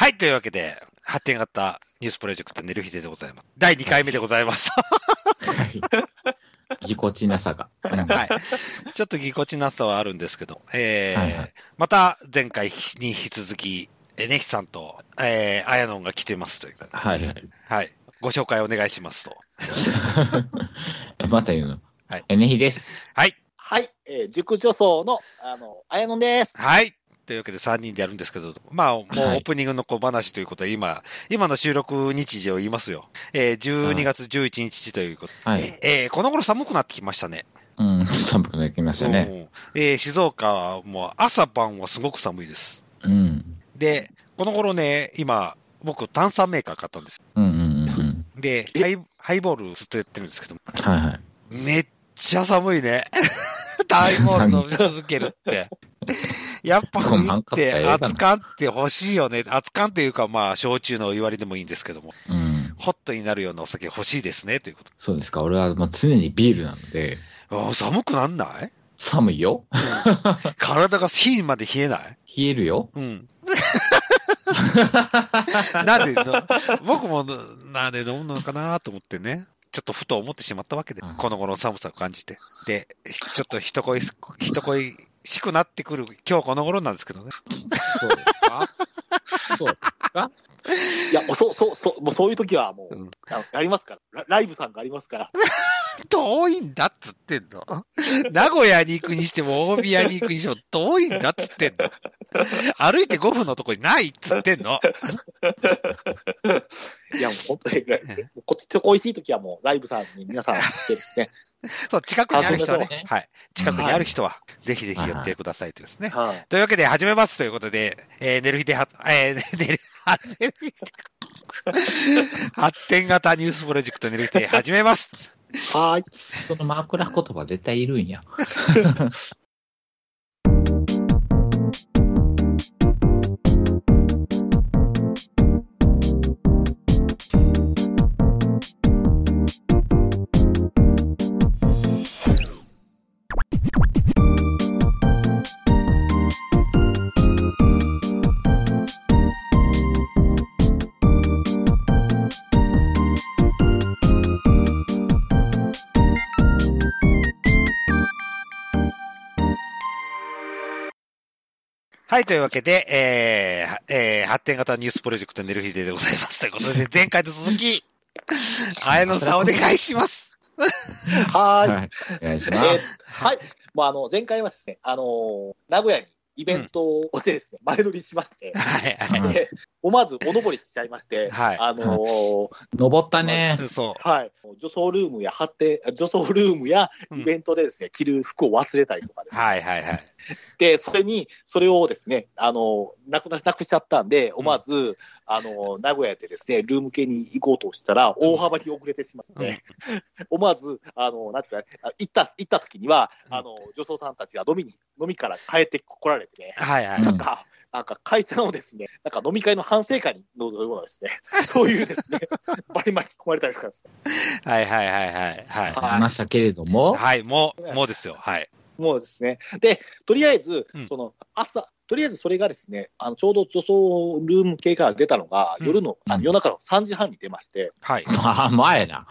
はい、というわけで、発展型ニュースプロジェクト寝る日でございます。第2回目でございます。はい。ぎこちなさが。う んはい。ちょっとぎこちなさはあるんですけど、えーはいはいまた前回に引き続き、えーネヒさんと、えー、あやのんが来てますという。はいはい。はい。ご紹介お願いしますと。また言うの？はい。えねひです。はい。はい、えー、塾女装の、あの、あやのんです。はい。というわけで3人でやるんですけど、まあ、もうオはいープニングの小話ということで、今、今の収録日時を言いますよ。えー、12月11日ということ。はい。えー、この頃寒くなってきましたね。うん、寒くなってきましたね。うんえー、静岡はもう朝晩はすごく寒いです。うん。で、この頃ね、今、僕炭酸メーカー買ったんです。うんうんうんうん。で、ハイハイボールずっとやってるんですけど、はいはい。めっちゃ寒いね。ハイボール飲み続けるって。やっぱ冬って熱燗って欲しいよね。熱燗というかまあ、焼酎の言われでもいいんですけども、うん。ホットになるようなお酒欲しいですね、ということ。そうですか。俺はもう常にビールなので、あー寒くなんない？寒いよ。体が火まで冷えない？冷えるよ。うん。なんでの、僕もなんで飲むのかなと思ってね。ちょっとふと思ってしまったわけでうん、この頃の寒さを感じて。で、ちょっと人恋し、人恋しくなってくる今日この頃なんですけどね。そうですか？そうですか？いや、もうそう、そう、そう、もうそういう時はもう、うんありますからラ。ライブさんがありますから。遠いんだっつってんの？名古屋に行くにしても、大宮に行くにしても遠いんだっつってんの？歩いて5分のとこにないっつってんの？いや、もう本当に、こっちと恋しい時はもう、ライブさんに皆さん来てですね。そう、近くにある人は。ねはい。近くにある人は、ぜひぜひ寄ってくださいというですね。はい。というわけで始めますということで、えー、寝る日では、えー、寝る、は寝る日で発展型ニュースプロジェクト寝る日で始めます。はい。その枕言葉絶対いるんや。はい、というわけで、えーはえー発展型ニュースプロジェクト寝る日でございます。ということで、前回と続き、あやのさんお願いします。はい。はい。お願いしえーます。はい。もうあの、前回はですね、あのー名古屋にイベントをでですね、前乗りしまして、はい、はで、思わずお登りしちゃいまして、はいあのー登ったね。い。そはい。女装ルームや発展、女装ルームやうんイベントでですね、着る服を忘れたりとかでう。すね。はい、はい、はい。で、それに、それをですね、あの、なくな、なくしちゃったんで、思わず、あの、名古屋でですね、ルーム系に行こうとしたら、大幅に遅れてしまって、思わず、あの、なんつうか行った、行った時には、うんあの、女装さんたちが飲みに、飲みから帰ってこられてね、はい、はい。うんなんか、なんか会社のですね、なんか飲み会の反省会のようなですね、そういうですね、バリ巻き込まれたりとかですね、はい、はい、はい、はい。はい。はいいましたけれども、はい、もう、もうですよ。はい。もうですね。で、とりあえずうん、その、朝、とりあえずそれがですね、あの、ちょうど女装ルーム系から出たのが、うん。夜の、あうん。の夜中の3時半に出まして、はい。まあ、前な。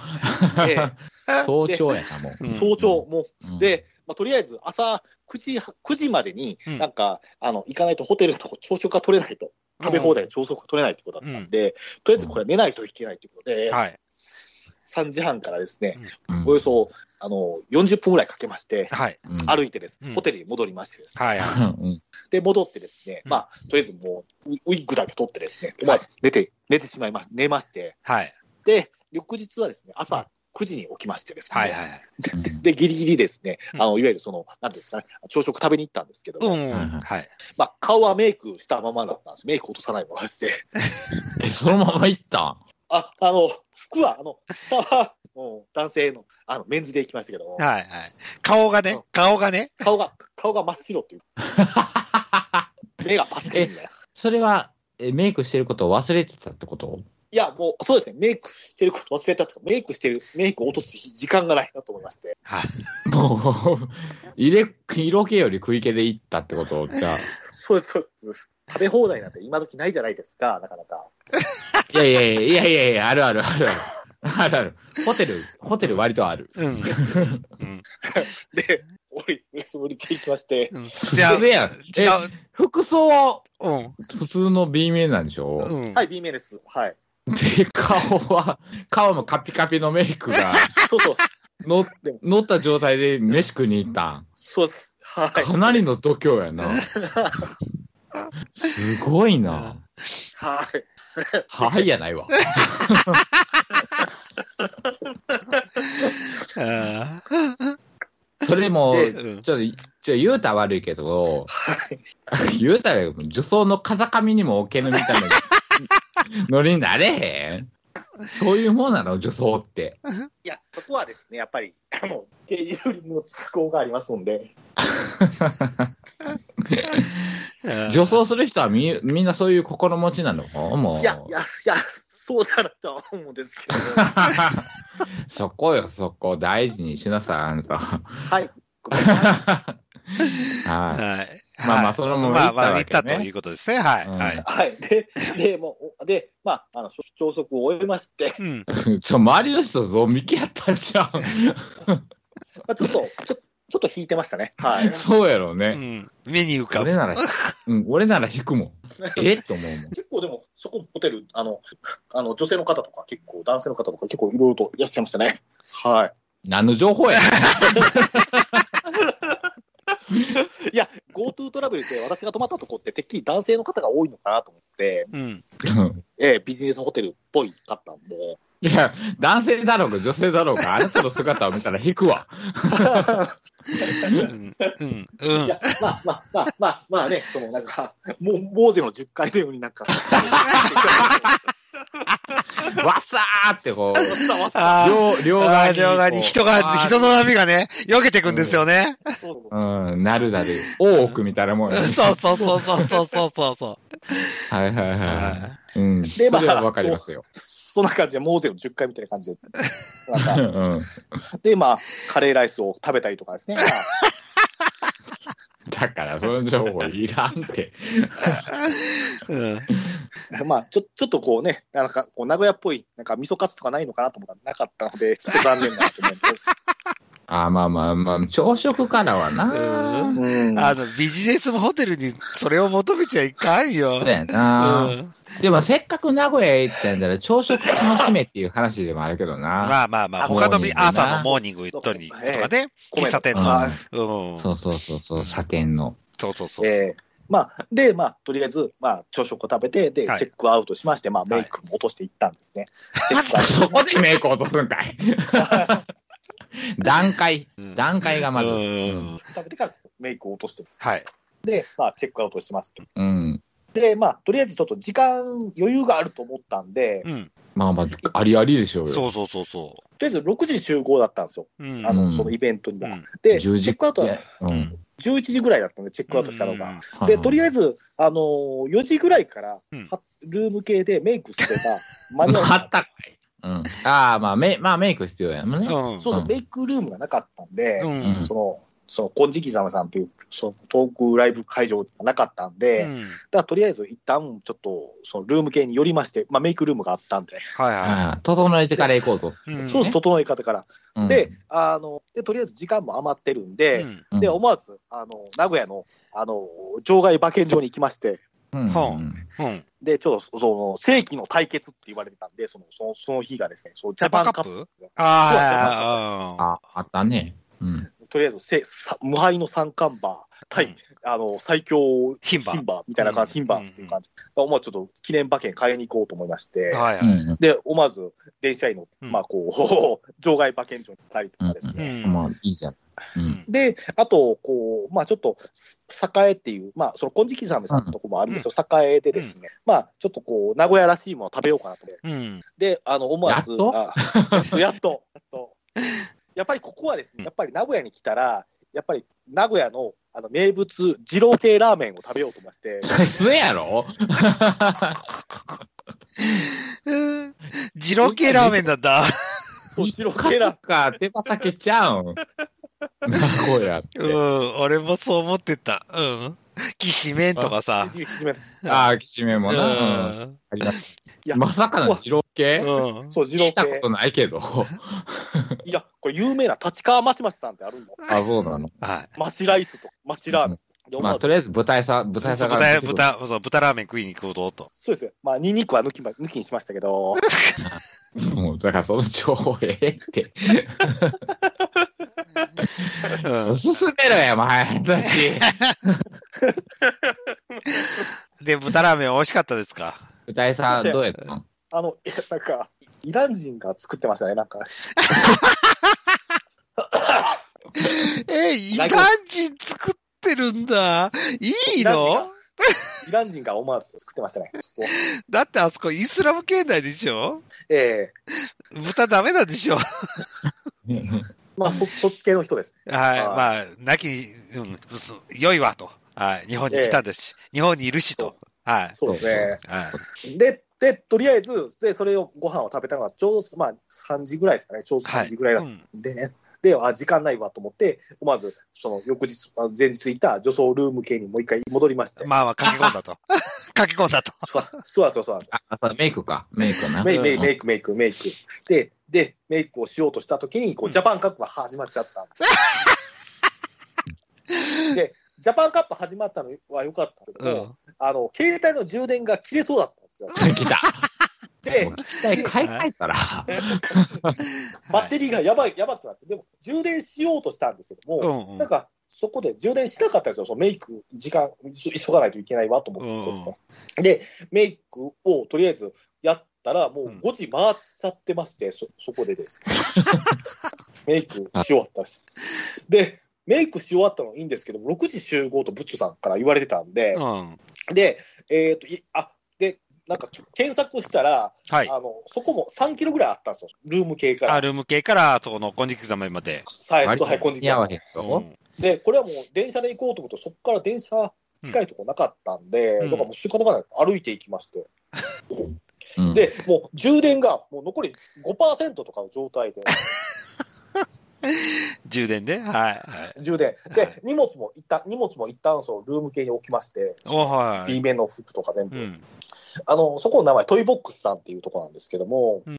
で 早朝やな、もう。うん。早朝、もう。ん。う、、で、まあ、とりあえず朝9時、9時までに、うん。なんか、あの、行かないとホテルのとこ朝食が取れないと、食べ放題で朝食が取れないってことだったんで、とりあえずこれ寝ないといけないということで、はい。3時半からですね、うん。およそ、あの、40分ぐらいかけまして、はい。うん歩いてですね、うんホテルに戻りましてですね、はい。はい。うんで、戻ってですね、うんまあ、とりあえずもう、ウウィッグだけ取ってですね、思わず寝て、寝てしまいまし寝まして、はい。で、翌日はですね、朝9時に起きましてですね、はい。はい。でで、ギリギリですね、うんあの、いわゆるその、なんですかね、朝食食べに行ったんですけども、うん。はいはい。まあ、顔はメイクしたままだったんです。メイク落とさないままでして。え、そのまま行ったん？あ、あの、服は、あの、下は、男性の、あの、メンズで行きましたけども、はい。はい。顔がね、顔がね。顔が、顔が真っ白っていう。目がパッチリみたいな。それは、えメイクしてることを忘れてたってこと？いや、もう、そうですね、メイクしてること忘れたとか、メイクしてる、メイクを落とす時間がないなと思いまして。はい。もう、入れ、色気より食い気で行ったってこと？じゃあ、そうです、そうです。食べ放題なんて今時ないじゃないですか、なかなか。いやいやいやいやいやいや、あるあるあるある。あるある。ホテル、ホテル割とある。うん。うん。で、降り、降りていきまして、うん。じゃあ、やん。違え、う。服装は？うん。普通の B 面なんでしょ？うん。はい、B 面です。はい。で、顔は、顔もカピカピのメイクが そうそう、乗乗った状態で飯食いに行ったん。そうです。はい。かなりの度胸やな。すごいな。はい。はいやないわ。あ それも、でーうんちょっと、ちょ言うたら悪いけど、はい。言うたら女装の風上にも置けるみたいな ノリになれへんそういうもんなの女装って。いや、そこはですね、やっぱり、あの、刑事ルーリングの都合がありますんで、う ん女装する人はみみんなそういう心持ちなの？もう。いや、いや、いや、そうだなとは思うんですけど、そこよ、そこ。大事にしなさい、あなさいはい。はい。まあまあそれもまあまあ、言ったわけね言ったということですね。はい。うんはい。はい。で、で、もう、で、まあ、あの、朝食を終えまして、うん。ちょ、周りの人、ゾンビキやったんちゃまあ、ちょっと、ちょっと、ちょっと引いてましたね。はい。う そうやろううね。ん。目に浮かぶ。俺なら、うん、俺なら引くもん。え？と思うもん。結構でも、そこのホテル、あの、あの、女性の方とか、結構、男性の方とか、結構いろいろといらっしゃいましたね。はい。何の情報や いや、GoTo トラベルで私が泊まったとこって、てっきり男性の方が多いのかなと思って、うん。ええビジネスホテルっぽいかったんで、いや、男性だろうが女性だろうが、あなたの姿を見たら引くわ。うん。うん。うんいや、まあまあまあまあまあね、そのなんか、もう、モーゼの10回のようになんか、わっさーってこう。両、両側に。両側に人が、人の波がね、避けていくんですよね。そうそううん、なるなる。大奥みたいなもんやね。そうそうそうそうそうそうそうそはいはいはいははい。うん。でそまあわかりますよ。そんな感じで、モーゼの10回みたいな感じで、な んうか、ん。で、まあ、カレーライスを食べたりとかですね。だから、その情報いらんって。う。うん。まあ、ちょ、ちょっとこうね、なんか、こう、名古屋っぽい、なんか、味噌カツとかないのかなと思ったらなかったので、ちょっと残念だなと思います。あまあまあまあ、朝食からはな。うんうんあの、ビジネスホテルにそれを求めちゃいかんよ。そうやうな。ん。でも、せっかく名古屋へ行ったんだら、朝食楽しめっていう話でもあるけどな。まあまあまあ、あ他の朝のモーニング取りに行くとかね。米喫茶店うんの。そうそうそうそう、車検の。そうそうそう。えーまあ、で、まあ、とりあえず、まあ、朝食を食べて、で、はいチェックアウトしまして、まあ、メイクも落としていったんですね。そこでメイク落とすんかい。段階うん。段階がまず。食べてからメイクを落として、はい。で、まあ、チェックアウトしまして。うん。で、まあ、とりあえずちょっと時間、余裕があると思ったんで、とうん。まあまあ、ありありでしょうよ。そうそうそうそりあえず6時集合だったんですよ。う。うん。あの、うんそのイベントには。うんで、10チェ時ックアウトはうん。11時ぐらいだったんで、チェックアウトしたのが。うんで、とりあえず、あのー4時ぐらいから、うんはルーム系でメイクすれば、間に合ったかい。うん。ああ、まあ、メまあ、メイク必要やもんね。うん。そうそう、うんメイクルームがなかったんで、うん。その、その、金色様さんという、その、トークライブ会場がなかったんで、だかうんらとりあえず一旦、ちょっと、その、ルーム系に寄りまして、まあ、メイクルームがあったんで、はいはああ整えてから行こうと。い。うんそうです、整え方から。うんで、あの、で、とりあえず時間も余ってるんで、で、思わず、あの、名古屋の、あの、場外馬券場に行きまして。で、ちょっと、その、世紀の対決って言われてたんで、その、その、その日がですね、その、ジャパンカップああ、あ、あったね。うん。とりあえずせさ、無敗の三冠馬対、うんあの、最強牝馬みたいな感じ、うん牝馬っていう感じ。思わずちょっと記念馬券買いに行こうと思いまして、はいはい。うん。で、思わず電車に乗って、うんまあこう、場外馬券場に行ったりとかですうね。ん。まあ、いいじゃん。うん。で、あと、こう、まあちょっと、す栄っていう、まあその金色さんさんのとこもあるんですよ、栄でですね、まあちょっとこう、名古屋らしいものを食べようかなと思って。うん。で、あの、思わず、やっと？あやっと、やっと。やっぱりここはですね、やっぱり名古屋に来たら、やっぱり名古屋のあの名物、二郎系ラーメンを食べようと思いまして、それやろ？うん二郎系ラーメンなんだ。そう、二郎系ラーメン。か、手羽先ちゃうん？名古屋って。うん。俺もそう思ってた。うん。きしめんとかさ。ああ、きしめんもな。うんありますいやまさかの二郎系？うん。そう、二郎系聞いたこ。とないけど。いや、これ有名な立川マシマシさんってあるんだ。あ、そうなの？はい。マシライスとか、マシラーメン。でまあ、とりあえず豚屋さん、豚屋さんが豚。豚、そう、豚ラーメン食いに行こうとと。そうですよ。まあ、ニンニクは抜きま、抜きにしましたけど、もう、だからその情報ええって。うん。進めろや、もう早だし。で、豚ラーメン美味しかったですか？豚屋さん、どうやった？のあの、いやなんか、イラン人が作ってましたね、なんか。え、イラン人作ってるんだ。いいの？イラン人が思わず作ってましたね。だってあそこイスラム圏内でしょ？え豚ダメなんでしょ？え まあ、そ、そっち系の人です。はい。はいまあ、なきに、うん、す良いわと。はい。日本に来たんですし、日本にいるしと。はい。そうですね。はい。で、で、とりあえず、で、それをご飯を食べたのが、ちょうど、まあ、3時ぐらいですかね。ちょうど3時ぐらいだうんでね。で、あ、時間ないわと思って、思わず、その、翌日、あ前日いた女装ルーム系にもう一回戻りまして。まあまあ、駆け込んだと。駆け込んだと。そうそうそうそう。あ、あメイクか。メイクな。メイうんメイメイク、メイク、メイク。で、で、メイクをしようとしたときに、こう、ジャパンカップが始まっちゃったんです。で、ジャパンカップ始まったのは良かったけども、うん。あの、携帯の充電が切れそうだったんですよ。来た。でも買い替えたら。バッテリーがやばい、やばくなって、でも、充電しようとしたんですけども、うんうんなんか、そこで充電しなかったんですよ。そのメイク、時間、急がないといけないわと思ってですね。で、メイクをとりあえずやったら、もう5時回っちゃってまして、そ、そこでです。メイクし終わったです。で、メイクし終わったのいいんですけども、6時集合とブッチョさんから言われてたんで、うん。で、えっ、と、いあ、で、なんか検索したら、はい。あの、そこも3キロぐらいあったんですよ。ルーム系から。あルーム系から、そこの金色ざめまで。はい、は似合わ。へんうと。んで、これはもう電車で行こうと思うと、そこから電車近いとこなかったんで、うんだからもう仕方がない。歩いていきまして。うん、で、もう充電がもう残り5%とかの状態で、充電で？はい。はい。充電。はいで、荷物も一旦、荷物も一旦そう、ルーム系に置きまして、おはい B 面の服とか全部。うん。あの、そこの名前、トイボックスさんっていうとこなんですけども、うん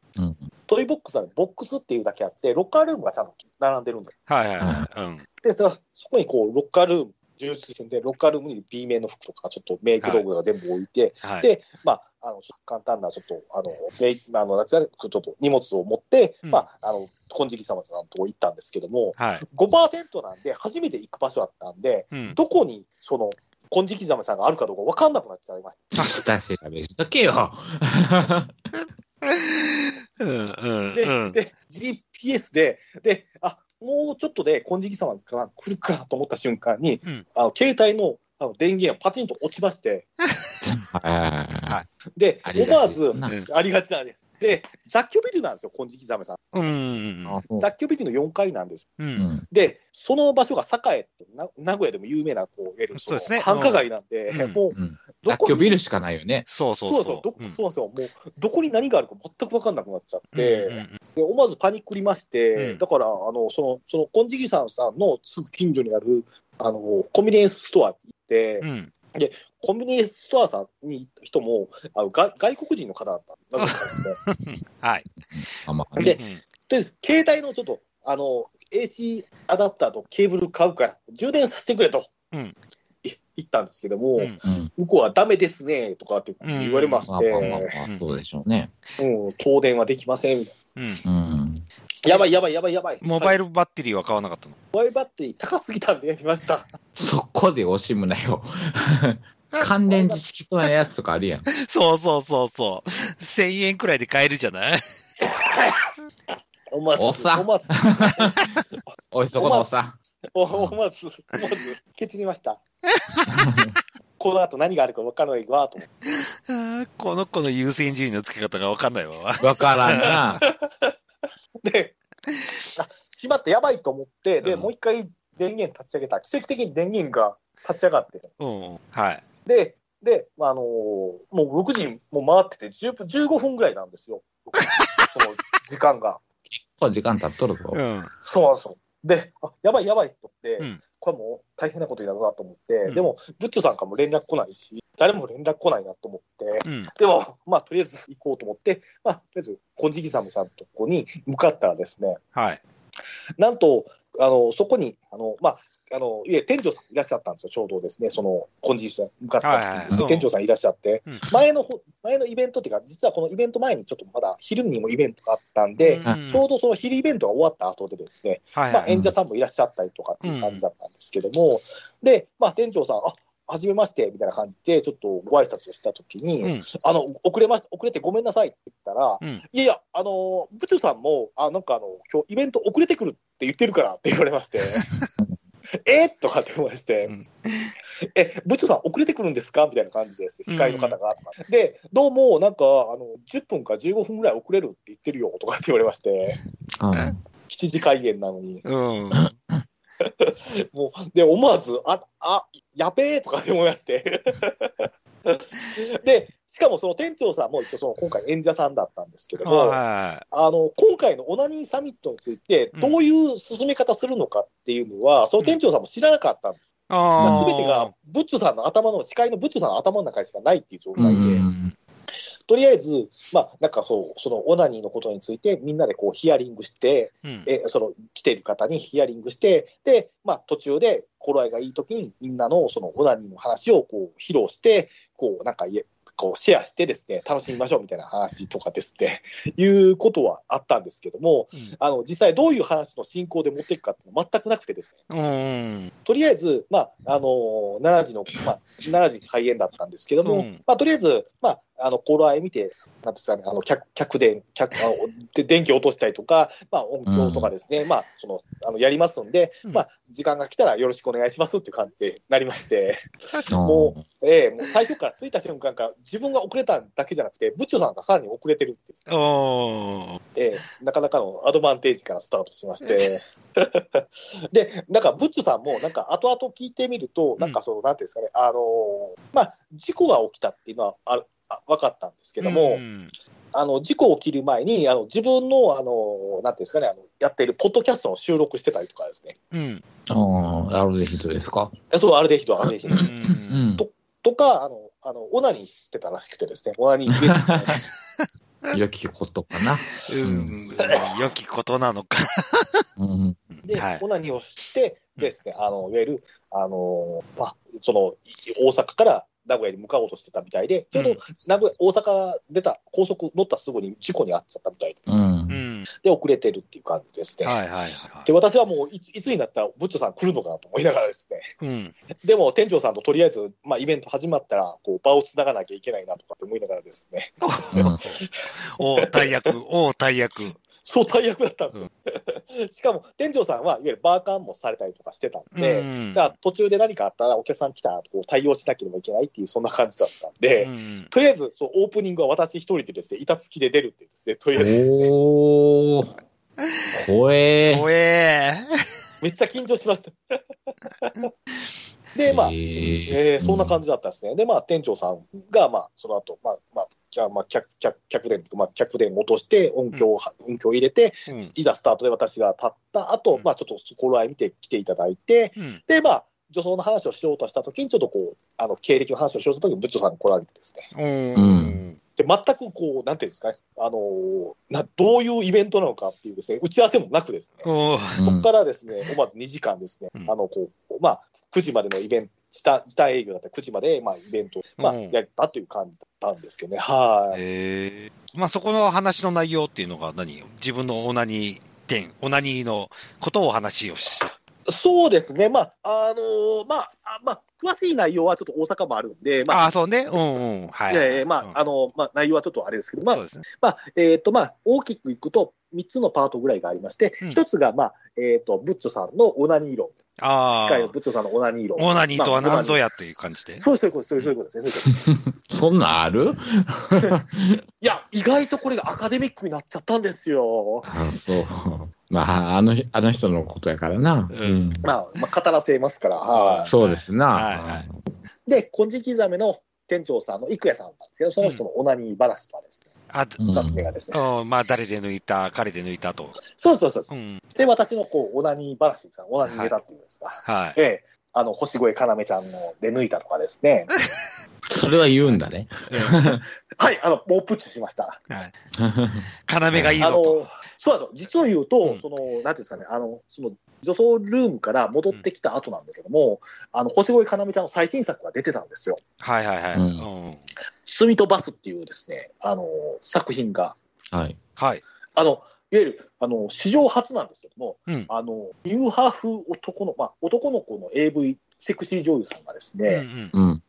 トイボックスさんにボックスっていうだけあって、ロッカールームがちゃんと並んでるんです。はいはいはい。うん。で、さそこにこう、ロッカールーム、充実線で、ロッカールームに B 面の服とか、ちょっとメイク道具が全部置いて、はい。で、まあ、あの、簡単な、ちょっと、あの、メイあの、夏やちょっと荷物を持って、うんまあ、あの、金色様さんのとこ行ったんですけども、はい。5%なんで、初めて行く場所だったんで、うん。どこに、その、金色様さんがあるかどうか分かんなくなっちゃいまし下調べしとけよ。うんうんた。で、うん。で、GPS で、で、あ、もうちょっとで金色様が来るかと思った瞬間に、うんあの、携帯の、あの電源がパチンと落ちまして、はで思わず、ありがちなんで雑居ビルなんですよ、金色ザメさん。うん。雑居ビルの4階なんです。う。うんん。で、その場所が栄ってな、名古屋でも有名な、こう、いわゆるそうですね繁華街なんで、うんもう、うん。どこに雑居ビルしかないよね。そうそそううそう、そう。どそうなんですよ。もう、どこに何があるか全く分かんなくなっちゃって、うんうんで思わずパニックりまして、うんだから、あの、その、その、金色さんさんのすぐ近所にある、あの、コンビニエンスストアに行って、うん。うん。コンビニエンスストアさんに行った人も、あのが外国人の方だったなぜかですね。はい。あまあ、でうんで、携帯のちょっと、あの、AC アダプターとケーブル買うから、充電させてくれと、うんい言ったんですけども、うん。うん。向こうはダメですね、とかって言われまして、まあまあまあまあ、そうでしょうね。うん、東電はできません、みたいうん。うん。な。やばいやばいやばいやばい。モバイル。ルバッテリーは買わなかったの？モバイルバッテリー高すぎたんでやりました。そこで惜しむなよ。関連知識とのやつとかあるやん。そうそうそうそう。1000円くらいで買えるじゃない？思わず、おっさん。思わず、おい、そこのおっさ思わず、思わず、ケチりました。この後何があるか分からないわ、と思って。この子の優先順位の付け方がわかんないわ。ん。わからんな。で、あ、しまってやばいと思って、で、うんもう一回電源立ち上げた。奇跡的に電源が立ち上がって。うん。はい。で、で、まああのーもう6時も回ってて10分、15分ぐらいなんですよ。その時間が。結構時間経っとるぞ。うん。そうなんですよ。で、あ、やばいやばいと思って、うんこれもう大変なことになるなと思って、うんでも、ブッチョさんからも連絡来ないし、誰も連絡来ないなと思って、うん。でも、まあ、とりあえず行こうと思って、まあ、とりあえず、金色サムさんのとこに向かったらですね、はい。なんと、あの、そこに、あの、まあ、あの、いえ、店長さんいらっしゃったんですよ、ちょうどですね、その、金色さん向かった時に。店長さんいらっしゃって、うん。前のほ、前のイベントっていうか、実はこのイベント前にちょっとまだ昼にもイベントがあったんで、うん。ちょうどその昼イベントが終わった後でですね、はいまあ、はい。演者さんもいらっしゃったりとかっていう感じだったんですけども、で、まあ、店長さん、あはじめましてみたいな感じで、ちょっとご挨拶をしたときに、うん。あの遅れます遅れてごめんなさいって言ったら、うん。いやいや、あの部長さんも、あなんかあの今日イベント遅れてくるって言ってるからって言われまして、えっとかって思いまして、うん。え、部長さん、遅れてくるんですか？みたいな感じです、司会の方が。とか、で、どうも、なんかあの10分か15分ぐらい遅れるって言ってるよとかって言われまして、うん7時開演なのに。うん。もう、で、思わず、あ、あ、やべえとかって思いまして。で、しかもその店長さんも一応その今回演者さんだったんですけども、はあの、今回のオナニーサミットについて、どういう進め方するのかっていうのは、その店長さんも知らなかったんです。い。ああ。すべてが、ブッチョさんの頭の、司会のブッチョさんの頭の中にしかないっていう状う態で、んとりあえず、まあ、なんかそう、そのオナニーのことについて、みんなでこうヒアリングして、うん。えその来ている方にヒアリングして、で、まあ、途中で頃合いがいいときに、みんなのそのオナニーの話をこう披露して、こうなんかいえこうシェアしてですね、楽しみましょうみたいな話とかですって、いうことはあったんですけども、あの実際どういう話の進行で持っていくかっていうのは全くなくてですね、うん。とりあえず、まあ、あの7時の、まあ、7時開演だったんですけども、うんまあ、とりあえず、まあ、あの、頃合い見て、なんですかね、あの、客、客電、客、あので電気を落としたりとか、まあ、音響とかですね、まあ、その、あの、やりますんで、うん。まあ、時間が来たらよろしくお願いしますっていう感じでなりまして、うん。もええもう最初から着いた瞬間から自分が遅れただけじゃなくて、部長さんがさらに遅れてるっていう、ええなかなかのアドバンテージからスタートしまして、で、なんか、ブッチョさんも、なんか、後々聞いてみると、なんか、その、なんていうんですかね、あのーまあ、事故が起きたっていうのはあるあ分かったんですけども、んあの事故起きる前に、あの自分の、あのなんていうんですかねあの、やっているポッドキャストの収録してたりとかですね、うん。ああ、アルデヒドですか？えそう、アルデヒド、アルデヒド。うんうん。とか、あの、あのオナニーしてたらしくてですね、オナニー入れてた良きことかな？うん。良きことなのか。うん。で、はいオナニーをしてですね、あのいわゆる、あのまあ、そのい大阪から名古屋に向かおうとしてたみたいで、ちょうどうん名古屋大阪出た、高速乗ったすぐに事故に遭っちゃったみたいでですね、うんう。ん。で、遅れてるっていう感じですね。はいはいはいで、私はもういついつになったら、ブッチョさん来るのかなと思いながらですね、うん。でも店長さんととりあえず、まあ、イベント始まったら、こう場をつながなきゃいけないなとかって思いながらですね、うん おー大役、おー大役。そう大役だったんですよ。しかも、店長さんはいわゆるバーカンもされたりとかしてたんで、うんだから途中で何かあったらお客さん来たらこう対応しなければいけないっていう、そんな感じだったんで、うんとりあえずそうオープニングは私一人でですね、板付きで出るってですね、とりあえずですね、おー。怖え。おえめっちゃ緊張しました。で、まあ、ええーそんな感じ。じだったんですね。で、まあ、店長さんが、まあ、その後、まあ、まあまあ、客、客、客電、まあ、客電落として、音響を、音響を入れて、ー。うんいざスタートで私が立った後、うんまあ、ちょっと頃合い見て来ていただいて、うん。で、まあ、女装の話をしようとしたときに、ちょっとこう、あの、経歴の話をしようとしたときに、ブッチョさんが来られてですね。う。うんで、全くこう、なんていうんですかね、あのーな、どういうイベントなのかっていうですね、打ち合わせもなくですね、そこからですね、思わず2時間ですね、うんあの、こう、まあ、9時までのイベント、時短時短営業だったら9時まで、まあ、イベントを、まあ、うんやったという感じだったんですけどね、はい。えーまあそこの話の内容っていうのが何自分のオナニー点、オナニーのことをお話をした。そうですね、まあ、あのーまあ、あまあ、詳しい内容はちょっと大阪もあるんで、まあ、ああ、そうね。うんうん。はい。えーまあ、うんあの、まあ、内容はちょっとあれですけど、まあね。まあ、えっ、と、まあ、大きくいくと、3つのパートぐらいがありまして、うん一つが、まあ、えっ、と、ブッチョさんのオナニー論。あ司会のあ。ブッチョさんのオナニー論。オナニーとはまあ何ぞやという感じで？そうそういうことです、そういうことですね、そういうことです。そんなんある？いや、意外とこれがアカデミックになっちゃったんですよ。あそう。まあ、あの、あの人のことやからな。うんまあ、まあ、語らせますから。はい。そうですな。はいはで、金色刻めの店長さんの郁也さんなんですけど、その人のオナニー話とかですね、あ、二つ目がですね。うん、まあ、誰で抜いた、彼で抜いたと。そうそうそうそうう。ん。で、私のこう、オナニー話ですか、オナニーネタっていうんですか。はい。ええ、あの、星越かなめちゃんので抜いたとかですね。それは言うんだね。はい、あの、もうプッチしました。はい。要がいいあぞと。の、そうなんですよ。実を言うと、うんその、なんていうんですかね、あの、その、女装ルームから戻ってきた後なんですけども、あの、星越かなめちゃんの最新作が出てたんですよ。はいはいはい。ううんん。罪とバスっていうですね、あの、作品が、はい。はい。あの、いわゆる、あの、史上初なんですけども、うんあの、ニューハーフ男の、まあ、男の子の AV セクシー女優さんがですうんうね、ん。うん。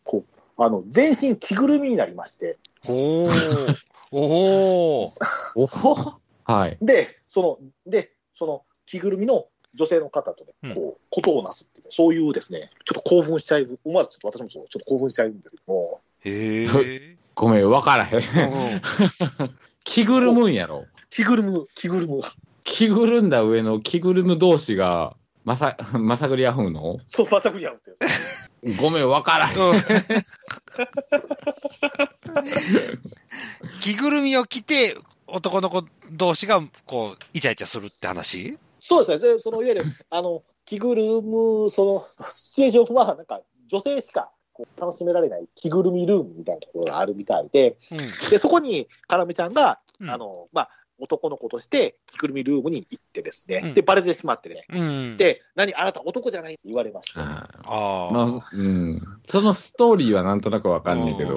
あの、全身着ぐるみになりまして、おー。おー。おほはい。で、その、で、その着ぐるみの女性の方とね、うんこう、ことをなすっていう、そういうですね、ちょっと興奮しちゃい、思わずちょっと私もそうちょっと興奮しちゃうんですけども、へえ。ごめん、わからへん。うん 着ぐるむんやろ。着ぐるむ、着ぐるむ、着ぐるんだ上の着ぐるむ同士が、まさ、まさぐり合うの？そう、まさくり合うって。ごめん、わからへん着ぐるみを着て、男の子同士が、こう、イチャイチャするって話？そうですね、で、そのいわゆる、あの、着ぐるむ、その、シチュエーションは、なんか、女性しかこう楽しめられない着ぐるみルームみたいなところがあるみたいで、うで、そこに、かなめちゃんが、ん。あの、まあ、男の子として着ぐるみルームに行ってですね、うん。で、バレてしまってね、うん。、で、何、あなた男じゃないって言われまして、ああまあ、うん。そのストーリーはなんとなくわかんねえけど、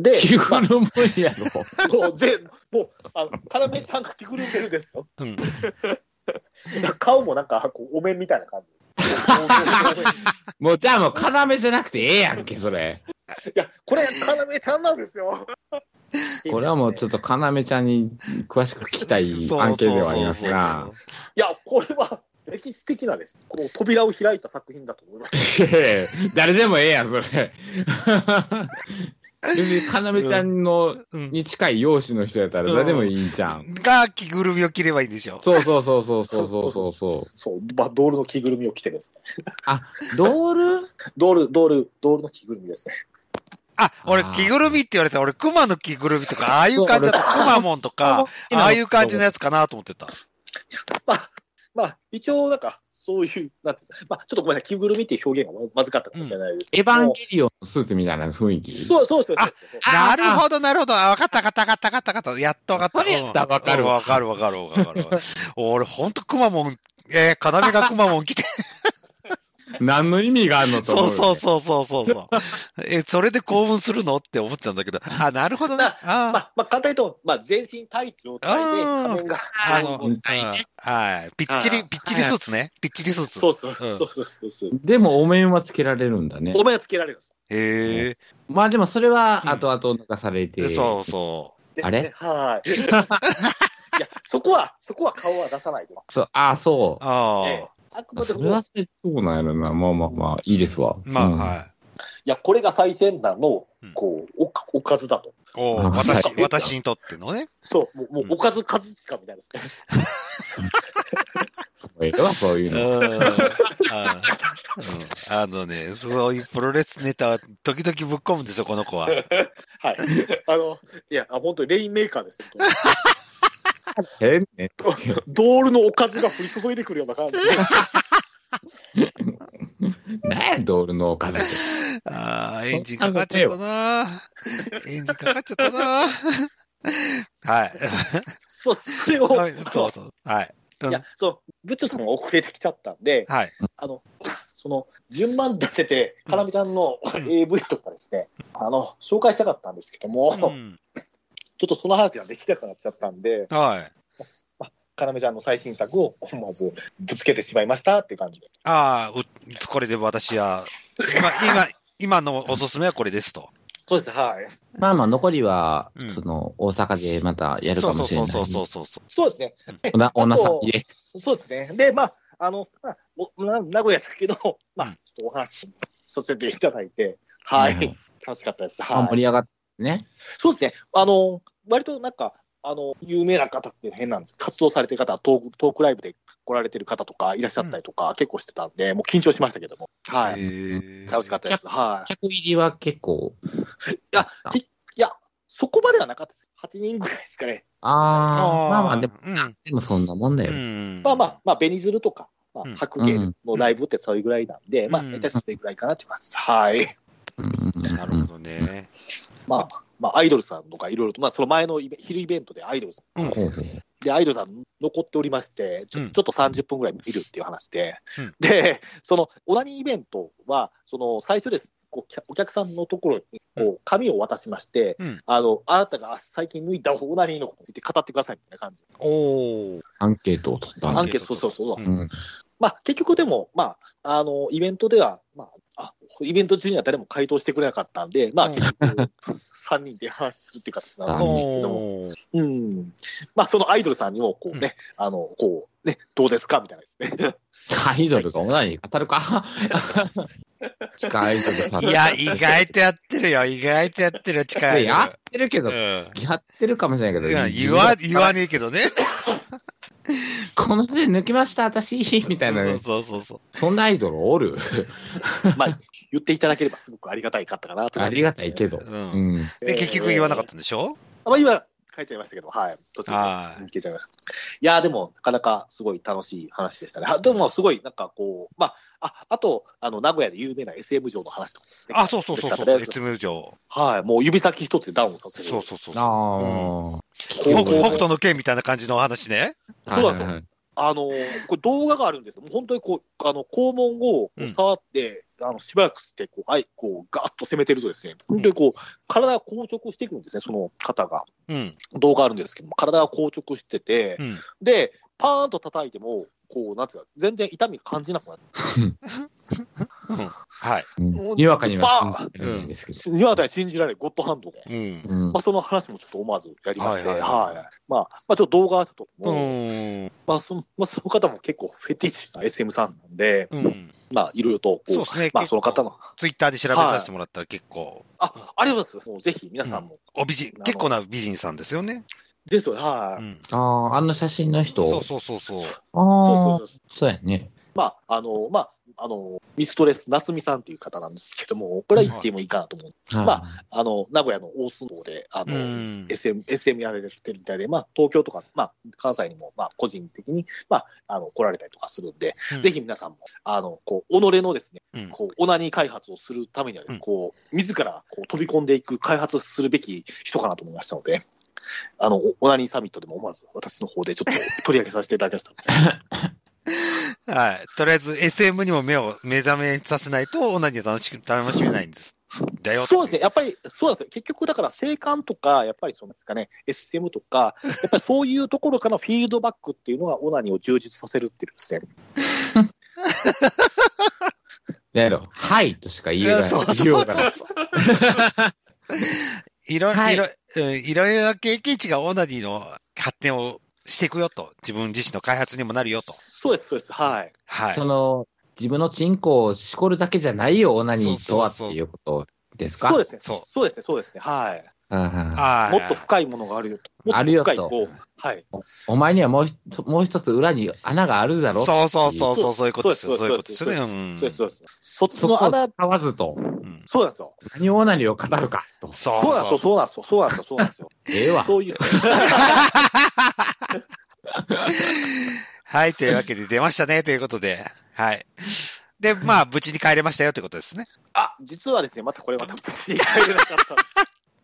で、着ぐるむんやろ。そう、全もう、あの、かなめちゃんが着ぐるんでるんですよ。うん。顔もなんか、こうお面みたいな感じ。もうじゃあもう、要じゃなくてええやんけ、それ。いや、これ、かなめちゃんなんですよ。これはもうちょっと要ちゃんに詳しく聞きたい案件ではありますが。いや、これは歴史的なです。この扉を開いた作品だと思います。誰でもええやん、それ。別に、かなめちゃんの、に近い容姿の人やったら誰でもいいんじゃん。が、着ぐるみを着ればいいんでしょ。そうそうそうそうそうそうそう。そう、まあ、ドールの着ぐるみを着てですね。あ、ドール？ドール、ドール、ドールの着ぐるみですね。あ、俺、着ぐるみって言われたら、俺、熊の着ぐるみとか、ああいう感じだった。熊もんとか、ああいう感じのやつかなと思ってた。まあ、まあ、一応、なんか、そういう、なんていうんですかまあ、ちょっとごめんなさい、着ぐるみっていう表現がままずかったかもしれないですけどもエヴァンゲリオンのスーツみたいな雰囲気。そうそうそうそうそう。あなるほど、なるほど。あ、わかった、わかった、わかった、わかった、わかった。やっとわかった。それやったらわかるわわかる、わかる、わかる。俺、ほんと熊モン、えー、要が熊モン着て。何の意味があるのと思そうそうそうそうそうそう。え、それで興奮するのって思っちゃうんだけど。あ、なるほどね。あまあ、まあ、簡単に言うと、まあ、全身タイツ状態で仮面が。あの、はい。ぴっちり、ぴっちりスーツね。ぴっちりスーツ。そうそう、うんそうそうそうそう。でも、お面はつけられるんだね。お面はつけられるんですへまあでも、それはうん後々抜かされて。え。そうそですね。はい。いや、そこは、そこは顔は出さないで。そう、ああ、そうう。。ああ。ええあくまでそれはも、そうなんやろな。まあまあまあ、いいですわ。まあ、うんはいや、これが最先端のうん、こう、おかおかずだと。い。お私、はい私にとってのね。そう、もう、もううんおかず数しかみたいですね。ええわ、そういううん。の。ああのね、そういうプロレスネタは時々ぶっ込むんですよ、この子は。はい。あの、いや、あ本当にレインメーカーですよ。変ね。ドールのおかずが降り注いでくるような感じ。何や、ドールのお金って。ああ、エンジンかかっちゃったな。エンジンかかっちゃったな。はい。そう、それを、はいそうそう。はい。うんいや、その、ブッチョさんが遅れてきちゃったんで、はい。あの、その、順番立てて、かなみちゃんのうん AV とかですね、あの、紹介したかったんですけども、うんちょっとその話ができなくなっちゃったんで、はい。まかなめちゃんの最新作を思わずぶつけてしまいましたっていう感じです。ああ、うこれで私は、今、今、今のおすすめはこれですと。そうです、はい。まあまあ、残りはうん、その、大阪でまたやるそうそうかもしれない。そうそうそうそう。そうですね。おな、おなさきで。そうですね。で、まあ、あの、まあ、名古屋だけど、まあ、うんちょっとお話させていただいて、はい。うん楽しかったです。あはい。盛り上がってね。そうですね。あの、割となんか、あの、有名な方って変なんです活動されてる方、トークトークライブで来られてる方とかいらっしゃったりとか、結構してたんで、もう緊張しましたけども。はい。楽しかったです。はい。客入りは結構。いや、きいや、そこまではなかったです。8人ぐらいですかね。ああ、まあまあ、でも、うん。でもそんなもんだよ。うんまあまあ、まあ、ベニズルとか、まあうん、白芸のライブってそれぐらいなんで、まあ、うん大体それぐらいかなっていう感じです。はい。なるほどね。まあ、まあ、アイドルさんとかいろいろと、まあ、その前のイベ昼イベントでアイドルさん、うん。で、アイドルさん残っておりまして、ちょ,、うん。ちょっと30分ぐらい見るっていう話で、うん。で、その、オナニーイベントは、その、最初です。こうお客さんのところに、こう、紙を渡しまして、うん。あの、あなたが最近抜いたオナニーのことについて語ってくださいみたいな感じ。おー。アンケートを取った。アンケート、そうそうそう。まあ、結局でも、まあ、あの、イベントでは、まあ、あ、イベント中には誰も回答してくれなかったんで、まあ、うん結局、3人で話するっていう形なんですけども、うん。まあ、そのアイドルさんにも、こうね、あの、こう、ね、どうですかみたいなですね。アイドルがオナニー語るか？地下アイドルさん。いや、意外とやってるよ。意外とやってるよ、近い。やってるけど、うん。やってるかもしれないけど。いや言わ、言わねえけどね。この手抜きました、私 みたいな、そうそうそう。そんなアイドルおる？まあ、言っていただければすごくありがたいかったかなとありがたいけど。う。うんん。で、結局言わなかったんでしょ？た。まあ、今、書いちゃいましたけど、はい。途中はいで消えちゃいました。いやー、でも、なかなかすごい楽しい話でしたね。はでも、すごい、なんかこう、まあ、あ、あと、あの、名古屋で有名な SM 城の話とか、ね。あ、そうそうそうそう。SM 上。はい。もう指先一つでダウンさせる。そうそうそう。ああ。こ北斗の剣みたいな感じの話ね。そうなんですよはいはいあのーこれ動画があるんですよ。もう本当にこう、あの、肛門を触って、あの、しばらくして、こう、あい、こう、ガーッと攻めてるとですね、本当にこう、体が硬直していくんですね、その方が。うん。動画あるんですけども、体が硬直してて、うん。で、パーンと叩いても、こう、なんつうか、全然痛み感じなくなる。はい。うんにわかには信じられないんですけど。にわかに信じられないゴッドハンドで。まあ、その話もちょっと思わずやりまして、はいはいはいはいまあ、まあ、ちょっと動画はちょっと、う、ん。まあ、その、まあ、その方も結構フェティッシュな SM さんなんで、うん。まあ、いろいろと、こう、そうですね。まあ、その方の、ツイッターで調べさせてもらったら結構、あ、ありがとうございます。もうぜひ皆さんも。お美人、結構な美人さんですよね。ですよ、はい、うん。ああ、あの写真の人？そうそうそうそう。あそうそうあ、そうやね。まあ、あの、まあ、あの、ミストレス、夏美さんっていう方なんですけども、これは言ってもいいかなと思う。はいまあの、名古屋の大須能で、あの、うん。SM、SM やられてるみたいで、まあ、東京とか、まあ、関西にも、まあ、個人的に、まあ、あの、来られたりとかするんで、うんぜひ皆さんも、あの、こう、己のですね、うんこう、オナニー開発をするためには、うんこう、自ら、こう、飛び込んでいく、開発するべき人かなと思いましたので、あの、オナニーサミットでも思わず私の方でちょっと取り上げさせていただきました。はい。とりあえず SM にも目を目覚めさせないと、オナニー楽しく、楽しめないんです。だよ。そうですね。やっぱり、そうなんですよ。結局、だから、性感とか、やっぱりそうなんですかね、SM とか、やっぱりそういうところからのフィードバックっていうのが、オナニーを充実させるっていうですね。やろ。はいとしか言えない。そうそうそうようがない。いろ、はいいろ、うんいろいろな経験値がオナニーの発展をしていくよと。自分自身の開発にもなるよと。そうです、そうです。はい。はいそ。の、自分のチンコをしこるだけじゃないよ、オナニーとはっていうことですか？そうですね。そうそうですね、そうですね。はい。もっと深いものがあるよと。もっあるよと深い、こう、はい。お前にはもうもう一つ裏に穴があるだろそうそうそうそう、そういうことですよ。そういうことですよね。そううんそうです、そうです。そっちの穴、使わずと、うんそうなんですよ。何オナニーを語るかと。そうそうなんですよ、そうなんですよ、そうなんですよ、そうなんですよ。ええわ。そういう。はい、というわけで出ましたね、ということで。はい。で、まあ、無事に帰れましたよということですね。あ、実はですね、またこれまた無事に帰れなかったんです。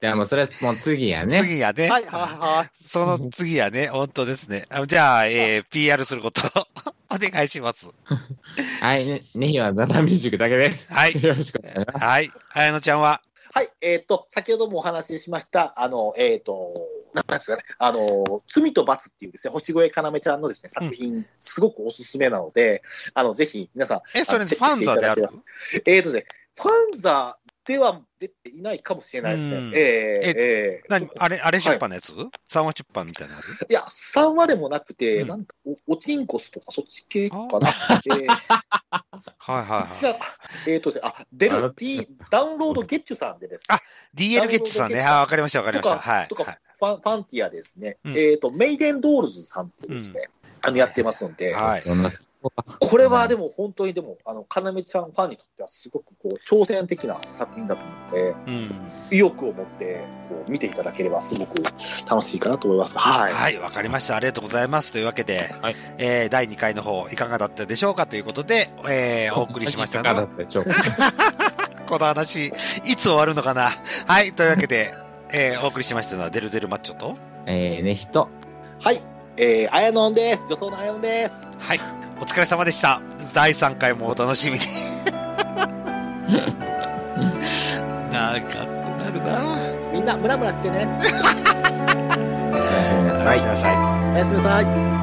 じゃあもうそれもう次やね。次やね。はい、はい、はい。その次やね、本当ですね。あじゃあ、えー、PR すること、お願いします。はい、ね、ねひはダダミュージックだけです。はい。よろしくお願いします。はい。綾乃ちゃんは、はい、えっ、と、先ほどもお話ししました、あの、えっ、と、なんですかね、あの、罪と罰っていうですね、星越かなめちゃんのですね、作品、すごくおすすめなので、あの、ぜひ皆さん、え、それフあのチェックしていァンザである？えっ、とね、ファンザでは出ていないかもしれないですね。うん。えーえー何？あれ、あれ出版のやつ、三話出版みたいなやつ？いや、3話でもなくて、うん。なんかお、おちんこすとかそっち系かな。えーはいはいはい。違う、えっ、とですね、あ、出る D、ダウンロードゲッチュさんでですね、あ DL ゲッチさん。ね。あ、わかりましたわかりました。はい。とか、はい。ファン、ファンティアですね、うん。えっ、と、メイデンドールズさんってですね、あの、やってますので、はい。これはでも本当にでも、あの、かなめちゃんファンにとってはすごくこう、挑戦的な作品だと思って、うん。意欲を持って、こう、見ていただければすごく楽しいかなと思います。はい。はい、わかりました。ありがとうございます。というわけで、はいえー第2回の方、いかがだったでしょうかということで、えー お送りしましたのだは、ったでしょうか？この話、いつ終わるのかな？はい、というわけで、えーお送りしましたのは、デルデルマッチョと、えー、ね、人。はい。えー、あやのんです。女装のあやのんです。はい、お疲れ様でした。第3回もお楽しみに。長くなるなみんな、ムラムラしてね。おやすみなさいおやすみなさい。おやすみなさい。